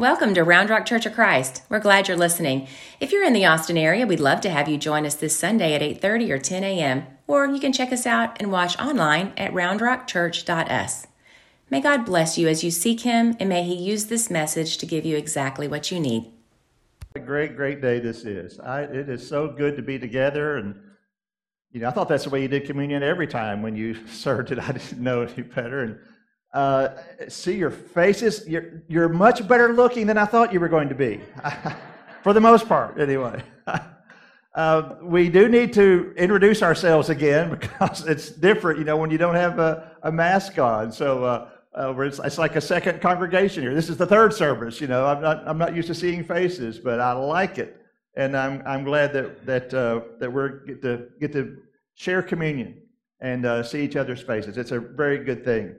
Welcome to Round Rock Church of Christ. We're glad you're listening. If you're in the Austin area, we'd love to have you join us this Sunday at 8:30 or 10 a.m. Or you can check us out and watch online at roundrockchurch.us. May God bless you as you seek Him, and may He use this message to give you exactly what you need. A great, great day this is. I, it is so good to be together, and you know, I thought that's the way you did communion every time when you served it. I didn't know any better, and uh, see your faces. You're, you're much better looking than I thought you were going to be, for the most part, anyway. Uh, we do need to introduce ourselves again because it's different, you know, when you don't have a, a mask on. So uh, uh, it's, it's, like a second congregation here. This is the third service, you know. I'm not, I'm not used to seeing faces, but I like it. And I'm, I'm glad that, that, uh, that we get to, get to share communion and uh, see each other's faces. It's a very good thing.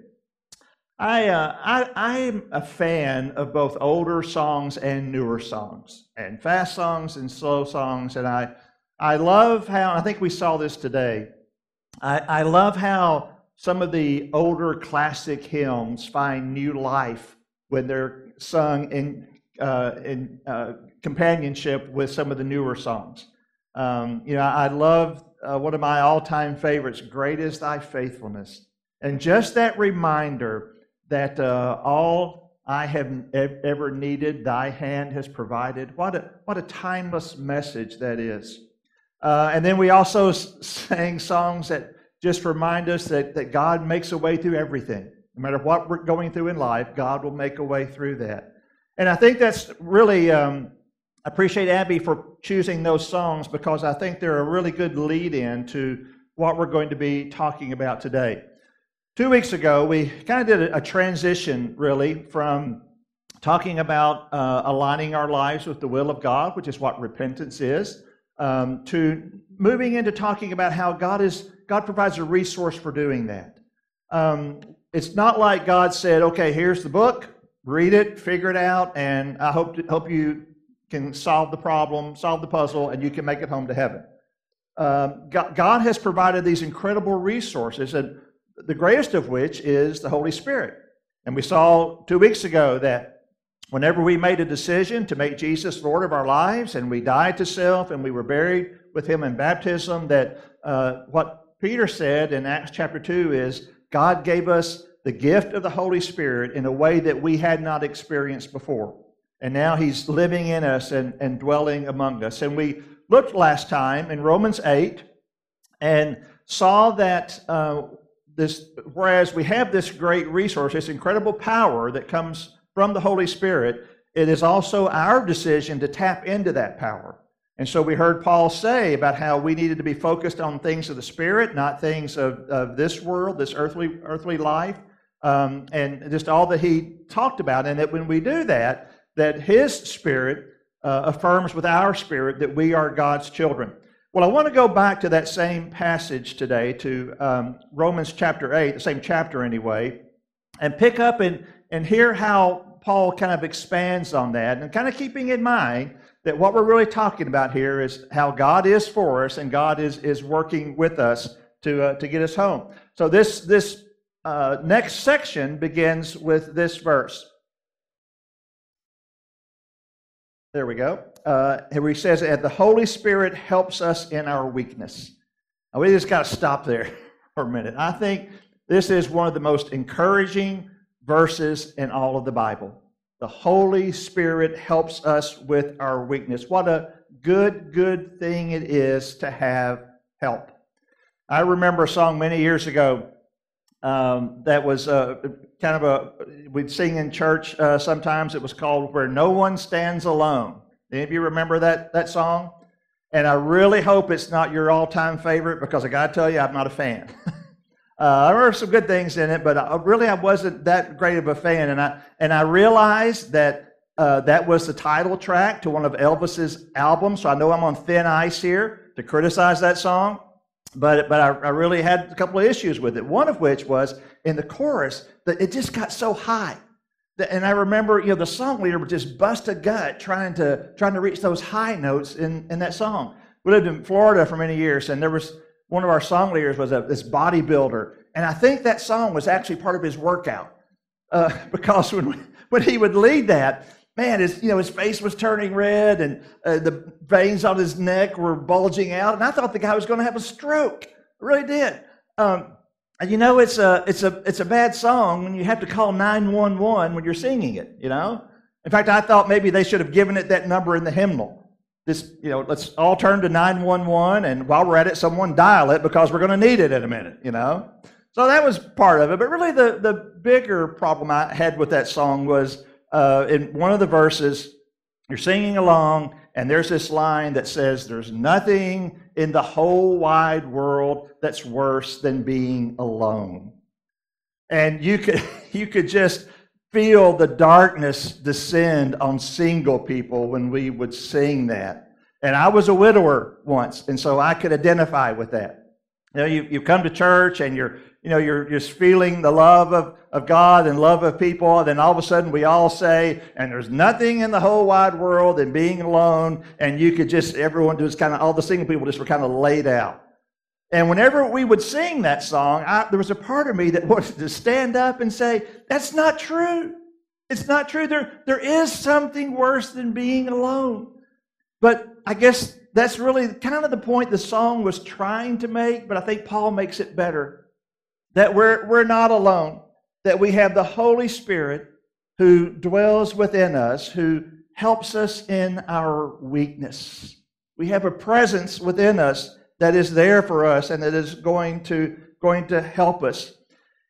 I, uh, I, I'm a fan of both older songs and newer songs, and fast songs and slow songs. And I, I love how, I think we saw this today, I, I love how some of the older classic hymns find new life when they're sung in, uh, in uh, companionship with some of the newer songs. Um, you know, I love uh, one of my all time favorites, Great is Thy Faithfulness. And just that reminder that uh, all I have ever needed, thy hand has provided. What a, what a timeless message that is. Uh, and then we also sang songs that just remind us that, that God makes a way through everything. No matter what we're going through in life, God will make a way through that. And I think that's really, um, I appreciate Abby for choosing those songs because I think they're a really good lead in to what we're going to be talking about today. Two weeks ago, we kind of did a transition, really, from talking about uh, aligning our lives with the will of God, which is what repentance is, um, to moving into talking about how God is God provides a resource for doing that. Um, it's not like God said, "Okay, here's the book, read it, figure it out, and I hope to, hope you can solve the problem, solve the puzzle, and you can make it home to heaven." Um, God, God has provided these incredible resources, and the greatest of which is the Holy Spirit. And we saw two weeks ago that whenever we made a decision to make Jesus Lord of our lives and we died to self and we were buried with him in baptism, that uh, what Peter said in Acts chapter 2 is God gave us the gift of the Holy Spirit in a way that we had not experienced before. And now he's living in us and, and dwelling among us. And we looked last time in Romans 8 and saw that uh, this, whereas we have this great resource, this incredible power that comes from the Holy Spirit, it is also our decision to tap into that power. And so we heard Paul say about how we needed to be focused on things of the Spirit, not things of, of this world, this earthly, earthly life, um, and just all that he talked about. And that when we do that, that his Spirit uh, affirms with our spirit that we are God's children. Well, I want to go back to that same passage today, to um, Romans chapter 8, the same chapter anyway, and pick up and, and hear how Paul kind of expands on that, and kind of keeping in mind that what we're really talking about here is how God is for us and God is, is working with us to, uh, to get us home. So this, this uh, next section begins with this verse. There we go. Uh, where he says that the Holy Spirit helps us in our weakness. Now, we just got to stop there for a minute. I think this is one of the most encouraging verses in all of the Bible. The Holy Spirit helps us with our weakness. What a good, good thing it is to have help. I remember a song many years ago um, that was uh, kind of a, we'd sing in church uh, sometimes. It was called Where No One Stands Alone. Any of you remember that, that song? And I really hope it's not your all time favorite because I got to tell you, I'm not a fan. uh, I remember some good things in it, but I, really I wasn't that great of a fan. And I, and I realized that uh, that was the title track to one of Elvis's albums. So I know I'm on thin ice here to criticize that song. But, but I, I really had a couple of issues with it. One of which was in the chorus that it just got so high. And I remember, you know, the song leader would just bust a gut trying to trying to reach those high notes in, in that song. We lived in Florida for many years, and there was one of our song leaders was a, this bodybuilder, and I think that song was actually part of his workout uh, because when when he would lead that, man, his, you know, his face was turning red and uh, the veins on his neck were bulging out. And I thought the guy was going to have a stroke. I really did. Um, you know, it's a, it's, a, it's a bad song when you have to call 911 when you're singing it, you know? In fact, I thought maybe they should have given it that number in the hymnal. This, you know, let's all turn to 911, and while we're at it, someone dial it because we're going to need it in a minute, you know? So that was part of it. But really, the, the bigger problem I had with that song was uh, in one of the verses, you're singing along, and there's this line that says, There's nothing in the whole wide world that's worse than being alone. And you could, you could just feel the darkness descend on single people when we would sing that. And I was a widower once, and so I could identify with that. You know, you, you come to church and you're, you know, you're just feeling the love of, of God and love of people, and then all of a sudden we all say, and there's nothing in the whole wide world than being alone, and you could just, everyone just kind of, all the single people just were kind of laid out. And whenever we would sing that song, I, there was a part of me that wanted to stand up and say, that's not true. It's not true. There, there is something worse than being alone. But I guess that's really kind of the point the song was trying to make, but I think Paul makes it better. That we're, we're not alone, that we have the Holy Spirit who dwells within us, who helps us in our weakness. We have a presence within us that is there for us and that is going to, going to help us.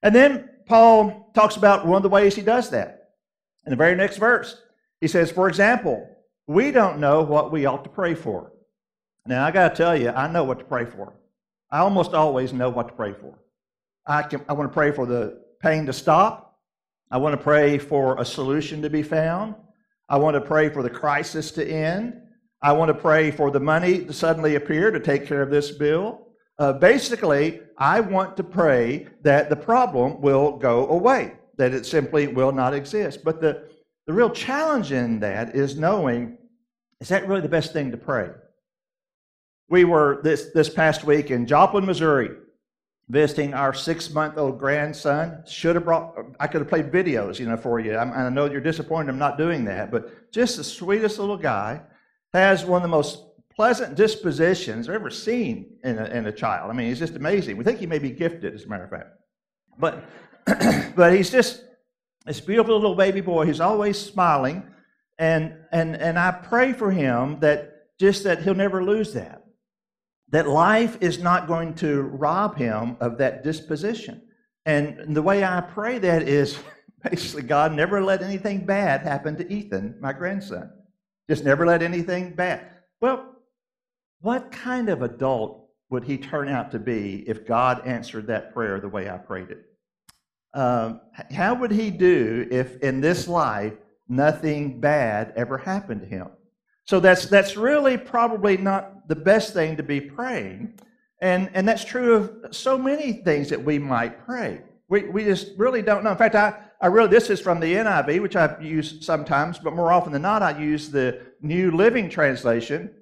And then Paul talks about one of the ways he does that. In the very next verse, he says, For example, we don't know what we ought to pray for. Now, I got to tell you, I know what to pray for. I almost always know what to pray for. I, can, I want to pray for the pain to stop. I want to pray for a solution to be found. I want to pray for the crisis to end. I want to pray for the money to suddenly appear to take care of this bill. Uh, basically, I want to pray that the problem will go away, that it simply will not exist. But the, the real challenge in that is knowing is that really the best thing to pray? We were this, this past week in Joplin, Missouri, visiting our six month old grandson. Should have brought, I could have played videos, you know, for you. I'm, I know you're disappointed I'm not doing that, but just the sweetest little guy has one of the most pleasant dispositions I've ever seen in a, in a child. I mean, he's just amazing. We think he may be gifted, as a matter of fact. But, but he's just this beautiful little baby boy. He's always smiling. And, and, and I pray for him that just that he'll never lose that that life is not going to rob him of that disposition. And the way I pray that is basically, God, never let anything bad happen to Ethan, my grandson. Just never let anything bad. Well, what kind of adult would he turn out to be if God answered that prayer the way I prayed it? Um, how would he do if in this life nothing bad ever happened to him? So that's, that's really probably not the best thing to be praying. And, and that's true of so many things that we might pray. We, we just really don't know. In fact, I, I really, this is from the NIV, which I've used sometimes, but more often than not, I use the New Living Translation.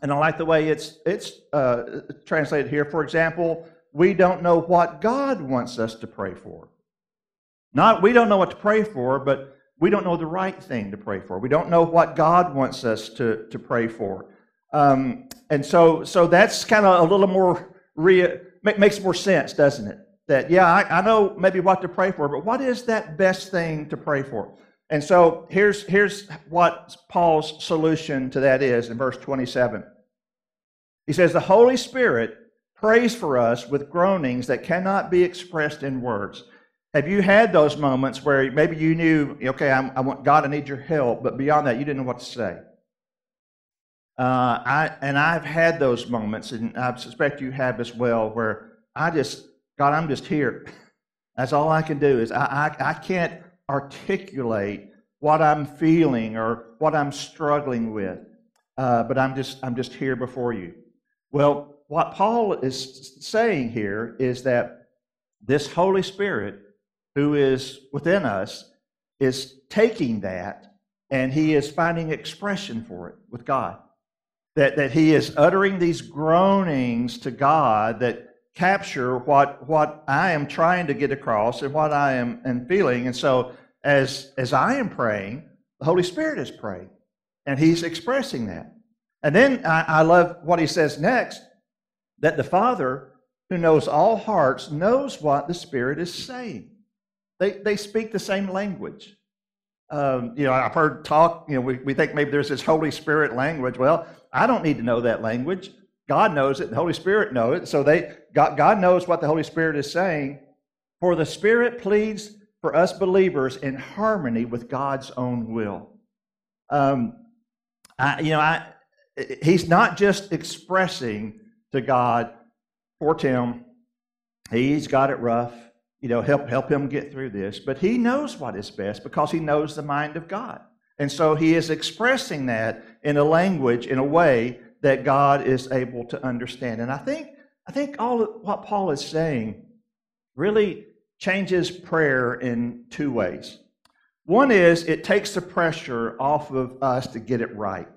And I like the way it's, it's uh, translated here. For example, we don't know what God wants us to pray for. Not we don't know what to pray for, but we don't know the right thing to pray for. We don't know what God wants us to, to pray for. Um, and so, so that's kind of a little more, rea- makes more sense, doesn't it? That, yeah, I, I know maybe what to pray for, but what is that best thing to pray for? And so here's, here's what Paul's solution to that is in verse 27. He says, The Holy Spirit prays for us with groanings that cannot be expressed in words. Have you had those moments where maybe you knew, okay, I'm, i want God, I need your help, but beyond that, you didn't know what to say? Uh, I and I've had those moments, and I suspect you have as well, where I just, God, I'm just here. That's all I can do is I, I, I can't articulate what I'm feeling or what I'm struggling with, uh, but I'm just I'm just here before you. Well, what Paul is saying here is that this Holy Spirit who is within us is taking that and he is finding expression for it with God. That, that he is uttering these groanings to God that capture what, what I am trying to get across and what I am, am feeling. And so, as, as I am praying, the Holy Spirit is praying, and he's expressing that. And then I, I love what he says next that the Father, who knows all hearts, knows what the Spirit is saying. They, they speak the same language. Um, you know, I've heard talk, you know, we, we think maybe there's this Holy Spirit language. Well, I don't need to know that language. God knows it, the Holy Spirit knows it. So they God, God knows what the Holy Spirit is saying. For the Spirit pleads for us believers in harmony with God's own will. Um, I, you know, I, he's not just expressing to God for Tim, he's got it rough. You know, help help him get through this. But he knows what is best because he knows the mind of God. And so he is expressing that in a language, in a way that God is able to understand. And I think, I think all of what Paul is saying really changes prayer in two ways. One is it takes the pressure off of us to get it right.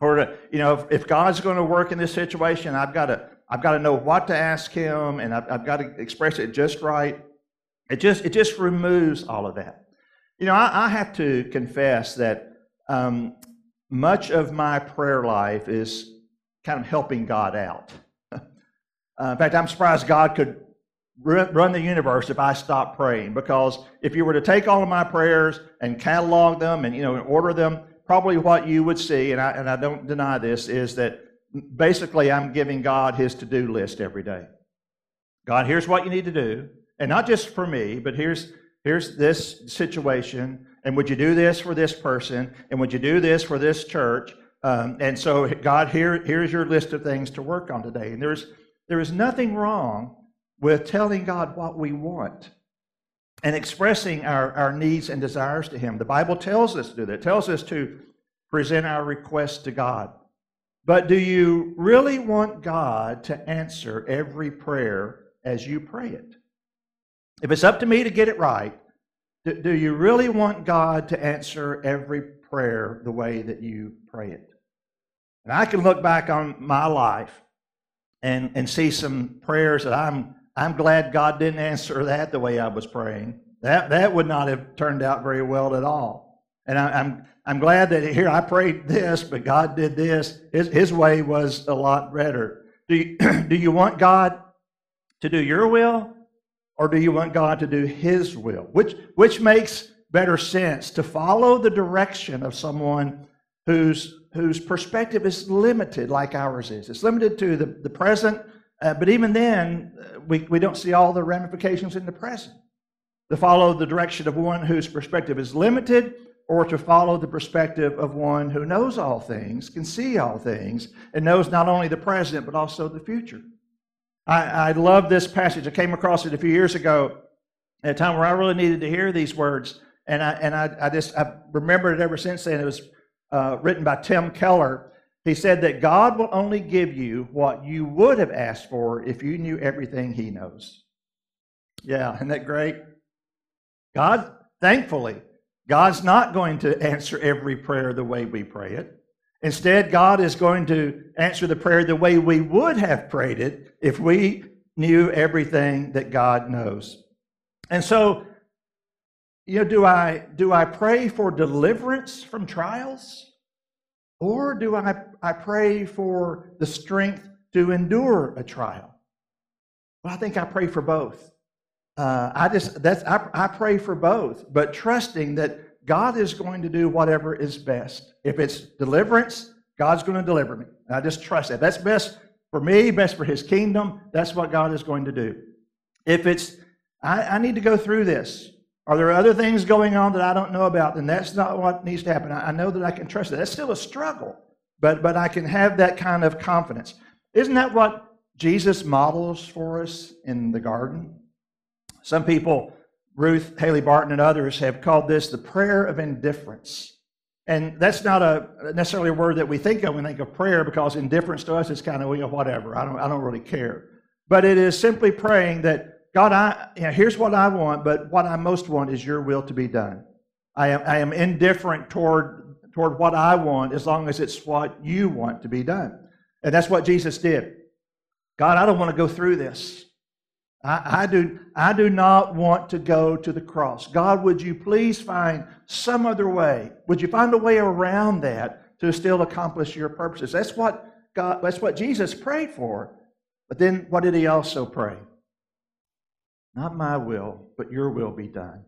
Or to, you know, if, if God's going to work in this situation, I've got to I've got to know what to ask Him, and I've, I've got to express it just right. It just it just removes all of that. You know, I, I have to confess that um, much of my prayer life is kind of helping God out. uh, in fact, I'm surprised God could run the universe if I stopped praying because if you were to take all of my prayers and catalog them and you know order them, probably what you would see, and I, and I don't deny this, is that basically I'm giving God his to-do list every day. God, here's what you need to do, and not just for me, but here's here's this situation, and would you do this for this person, and would you do this for this church? Um, and so, God, here here's your list of things to work on today. And there's there is nothing wrong with telling God what we want and expressing our, our needs and desires to Him. The Bible tells us to do that. It tells us to present our requests to God. But do you really want God to answer every prayer as you pray it? If it's up to me to get it right, do you really want God to answer every prayer the way that you pray it? And I can look back on my life and, and see some prayers that I'm I'm glad God didn't answer that the way I was praying. That, that would not have turned out very well at all. And I, am I'm, glad that here I prayed this, but God did this. His, his way was a lot better. Do you, do you want God to do your will, or do you want God to do His will? Which, which makes better sense? To follow the direction of someone whose, whose perspective is limited, like ours is. It's limited to the, the present uh, but even then, uh, we, we don't see all the ramifications in the present. To follow the direction of one whose perspective is limited, or to follow the perspective of one who knows all things, can see all things, and knows not only the present, but also the future. I, I love this passage. I came across it a few years ago at a time where I really needed to hear these words. And I, and I, I just I remembered it ever since then. It was uh, written by Tim Keller. He said that God will only give you what you would have asked for if you knew everything He knows. Yeah, isn't that great? God, thankfully, God's not going to answer every prayer the way we pray it. Instead, God is going to answer the prayer the way we would have prayed it if we knew everything that God knows. And so, you know, do I do I pray for deliverance from trials? Or do I, I pray for the strength to endure a trial? Well, I think I pray for both. Uh, I just that's I, I pray for both, but trusting that God is going to do whatever is best. If it's deliverance, God's going to deliver me. And I just trust that. That's best for me, best for His kingdom. That's what God is going to do. If it's I, I need to go through this, are there other things going on that I don't know about? Then that's not what needs to happen. I know that I can trust it. That's still a struggle, but, but I can have that kind of confidence. Isn't that what Jesus models for us in the garden? Some people, Ruth Haley Barton and others, have called this the prayer of indifference. And that's not a necessarily a word that we think of when we think of prayer because indifference to us is kind of, you know, whatever. I don't, I don't really care. But it is simply praying that God, I, you know, here's what I want, but what I most want is your will to be done. I am, I am indifferent toward, toward what I want as long as it's what you want to be done. And that's what Jesus did. God, I don't want to go through this. I, I, do, I do not want to go to the cross. God, would you please find some other way? Would you find a way around that to still accomplish your purposes? That's what God, that's what Jesus prayed for. But then what did he also pray? Not my will, but your will be done.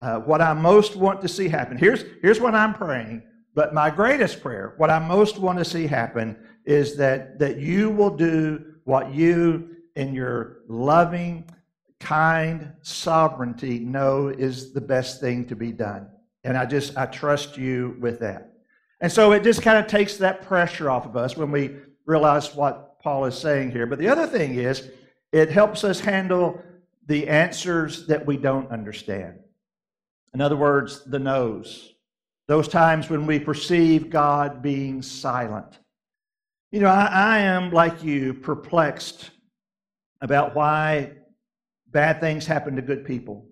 Uh, what I most want to see happen. Here's, here's what I'm praying, but my greatest prayer, what I most want to see happen is that, that you will do what you in your loving, kind sovereignty know is the best thing to be done. And I just, I trust you with that. And so it just kind of takes that pressure off of us when we realize what Paul is saying here. But the other thing is, it helps us handle the answers that we don't understand. In other words, the no's. Those times when we perceive God being silent. You know, I, I am, like you, perplexed about why bad things happen to good people.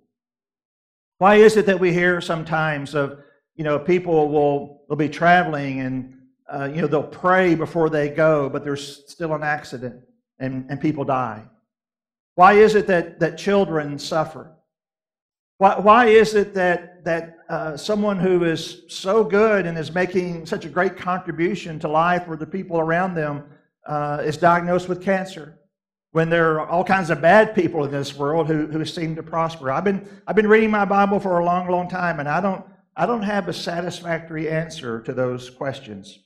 Why is it that we hear sometimes of, you know, people will, will be traveling and, uh, you know, they'll pray before they go, but there's still an accident and, and people die? Why is it that, that children suffer? Why, why is it that, that uh, someone who is so good and is making such a great contribution to life or the people around them uh, is diagnosed with cancer? When there are all kinds of bad people in this world who, who seem to prosper. I've been, I've been reading my Bible for a long, long time, and I don't, I don't have a satisfactory answer to those questions.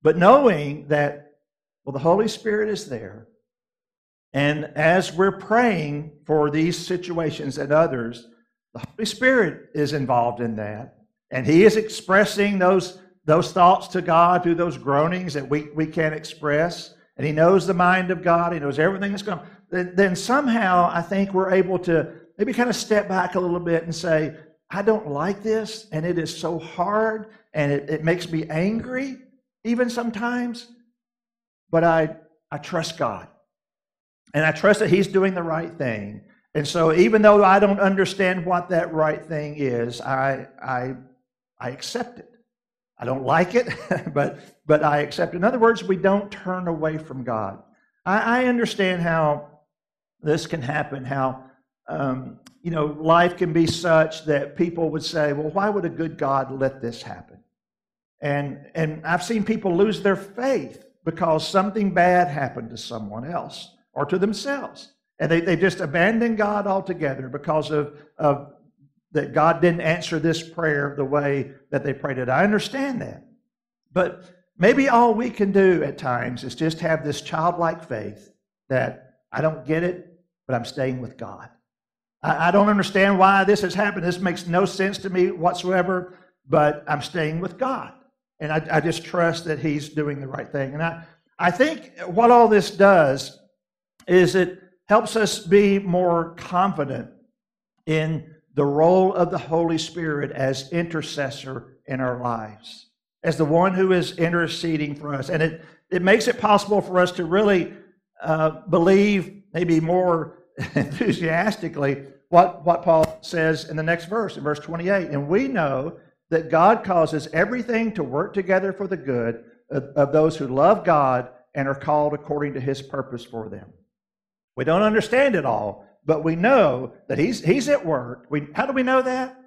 But knowing that, well, the Holy Spirit is there, and as we're praying for these situations and others, the Holy Spirit is involved in that. And He is expressing those, those thoughts to God through those groanings that we, we can't express and he knows the mind of God, he knows everything that's going on, then, somehow I think we're able to maybe kind of step back a little bit and say, I don't like this, and it is so hard, and it, it makes me angry, even sometimes. But I, I trust God. And I trust that He's doing the right thing. And so even though I don't understand what that right thing is, I, I, I accept it. I don't like it, but, but I accept. In other words, we don't turn away from God. I, I understand how this can happen, how um, you know life can be such that people would say, "Well, why would a good God let this happen?" And and I've seen people lose their faith because something bad happened to someone else or to themselves, and they, they just abandon God altogether because of of that God didn't answer this prayer the way that they prayed it. I understand that. But maybe all we can do at times is just have this childlike faith that I don't get it, but I'm staying with God. I, I don't understand why this has happened. This makes no sense to me whatsoever, but I'm staying with God. And I, I just trust that He's doing the right thing. And I, I think what all this does is it helps us be more confident in the role of the Holy Spirit as intercessor in our lives, as the one who is interceding for us. And it, it makes it possible for us to really uh, believe, maybe more enthusiastically, what, what Paul says in the next verse, in verse 28. And we know that God causes everything to work together for the good of, of those who love God and are called according to his purpose for them. We don't understand it all, but we know that he's, he's at work. We, how do we know that?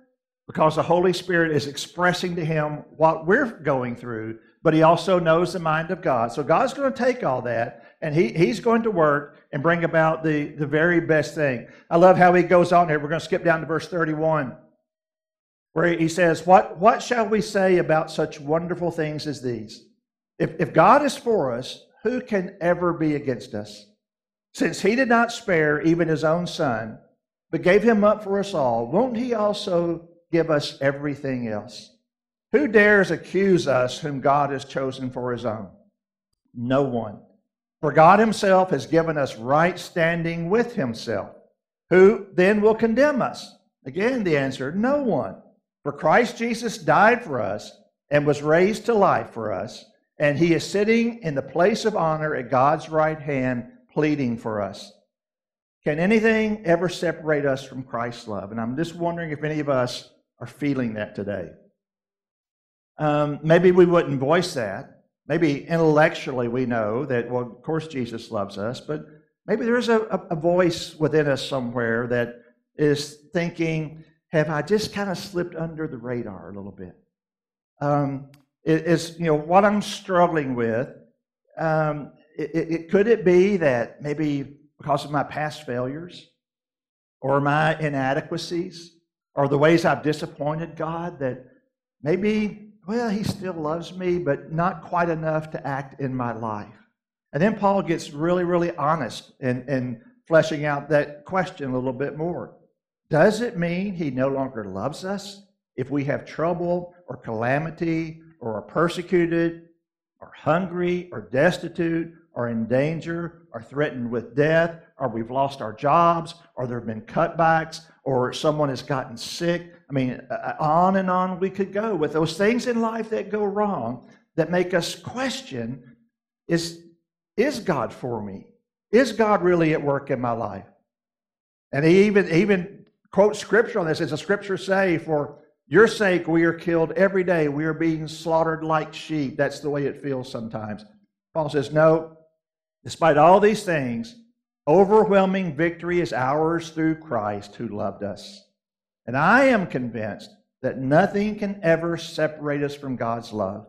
Because the Holy Spirit is expressing to him what we're going through, but he also knows the mind of God. So God's going to take all that and he, he's going to work and bring about the, the very best thing. I love how he goes on here. We're going to skip down to verse 31, where he says, What, what shall we say about such wonderful things as these? If, if God is for us, who can ever be against us? Since he did not spare even his own son, but gave him up for us all, won't he also give us everything else? Who dares accuse us whom God has chosen for his own? No one. For God himself has given us right standing with himself. Who then will condemn us? Again, the answer no one. For Christ Jesus died for us and was raised to life for us, and he is sitting in the place of honor at God's right hand pleading for us. Can anything ever separate us from Christ's love? And I'm just wondering if any of us are feeling that today. Um, maybe we wouldn't voice that. Maybe intellectually we know that, well, of course Jesus loves us, but maybe there's a, a voice within us somewhere that is thinking, have I just kind of slipped under the radar a little bit? Um, is you know what I'm struggling with? Um, it, it, could it be that maybe because of my past failures, or my inadequacies, or the ways I've disappointed God, that maybe well He still loves me, but not quite enough to act in my life. And then Paul gets really, really honest in, in fleshing out that question a little bit more. Does it mean he no longer loves us if we have trouble or calamity or are persecuted or hungry or destitute or in danger are threatened with death or we've lost our jobs or there have been cutbacks or someone has gotten sick? I mean, uh, uh, on and on we could go with those things in life that go wrong that make us question is is God for me? Is God really at work in my life? And he even, even quotes scripture on this. As the scripture say, for your sake we are killed every day. We are being slaughtered like sheep. That's the way it feels sometimes. Paul says, no, despite all these things, overwhelming victory is ours through Christ who loved us. And I am convinced that nothing can ever separate us from God's love,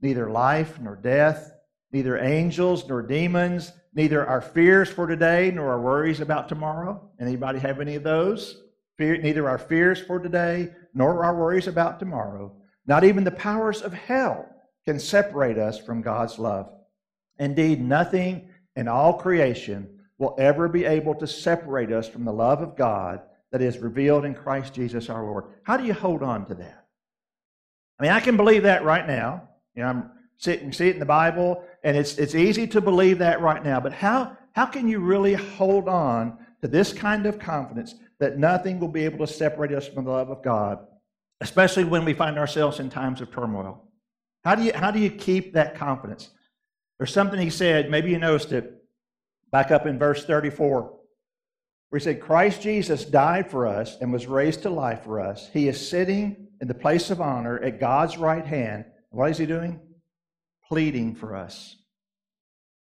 neither life nor death neither angels nor demons, neither our fears for today nor our worries about tomorrow. Anybody have any of those? Fear, neither our fears for today nor our worries about tomorrow. Not even the powers of hell can separate us from God's love. Indeed, nothing in all creation will ever be able to separate us from the love of God that is revealed in Christ Jesus our Lord. How do you hold on to that? I mean, I can believe that right now. You know, I'm see, see it in the Bible, and it's, it's easy to believe that right now. But how, how can you really hold on to this kind of confidence that nothing will be able to separate us from the love of God, especially when we find ourselves in times of turmoil? How do you, how do you keep that confidence? There's something he said, maybe you noticed it, back up in verse 34, where he said, Christ Jesus died for us and was raised to life for us. He is sitting in the place of honor at God's right hand. What is he doing? pleading for us.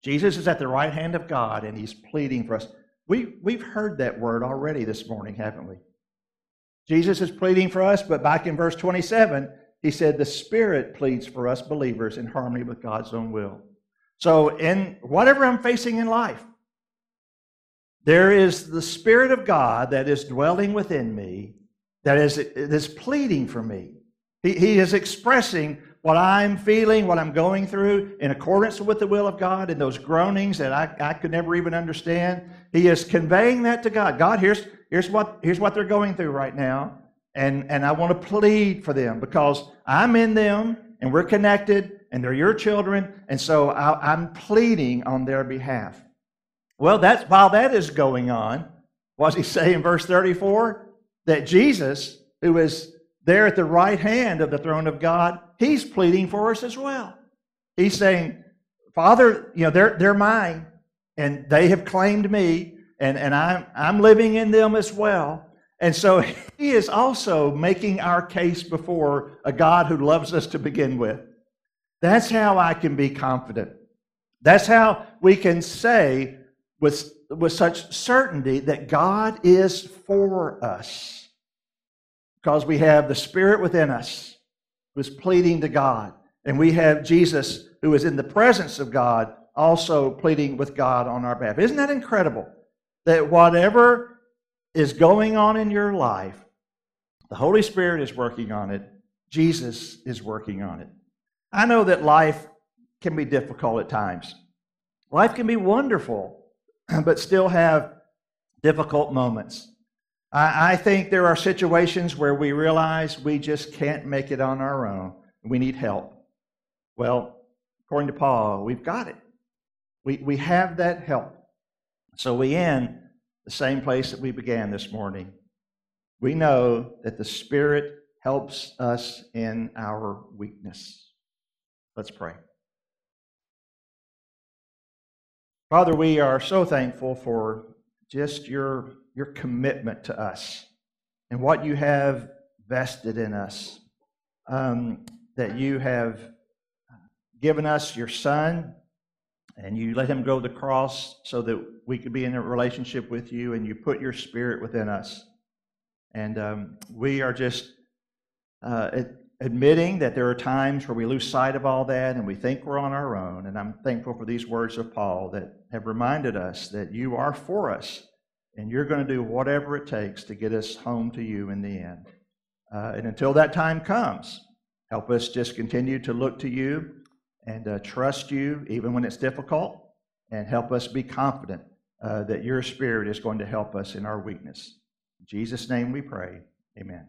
Jesus is at the right hand of God and he's pleading for us. We, we've heard that word already this morning, haven't we? Jesus is pleading for us, but back in verse 27, he said, The Spirit pleads for us believers in harmony with God's own will. So, in whatever I'm facing in life, there is the Spirit of God that is dwelling within me, that is, is pleading for me. He, he is expressing what I'm feeling, what I'm going through, in accordance with the will of God, and those groanings that I, I could never even understand. He is conveying that to God. God, here's, here's, what, here's what they're going through right now. And, and I want to plead for them because I'm in them and we're connected and they're your children. And so I, I'm pleading on their behalf. Well, that's, while that is going on, what does he say in verse 34? That Jesus, who is there at the right hand of the throne of God, he's pleading for us as well. He's saying, Father, you know, they're, they're mine, and they have claimed me, and, and I'm, I'm living in them as well. And so he is also making our case before a God who loves us to begin with. That's how I can be confident. That's how we can say with, with such certainty that God is for us because we have the Spirit within us who is pleading to God. And we have Jesus who is in the presence of God also pleading with God on our behalf. Isn't that incredible? That whatever is going on in your life, the Holy Spirit is working on it, Jesus is working on it. I know that life can be difficult at times. Life can be wonderful, but still have difficult moments. I, I think there are situations where we realize we just can't make it on our own. We need help. Well, according to Paul, we've got it. We, we have that help. So we end the same place that we began this morning. We know that the Spirit helps us in our weakness. Let's pray. Father, we are so thankful for just your your commitment to us and what you have vested in us. Um, that you have given us your Son, and you let him go to the cross so that we could be in a relationship with you, and you put your spirit within us. And um, we are just uh, admitting that there are times where we lose sight of all that and we think we're on our own. And I'm thankful for these words of Paul that have reminded us that you are for us and you're going to do whatever it takes to get us home to you in the end. Uh, and until that time comes, help us just continue to look to you and uh, trust you even when it's difficult, and help us be confident uh, that your Spirit is going to help us in our weakness. In Jesus' name we pray. Amen.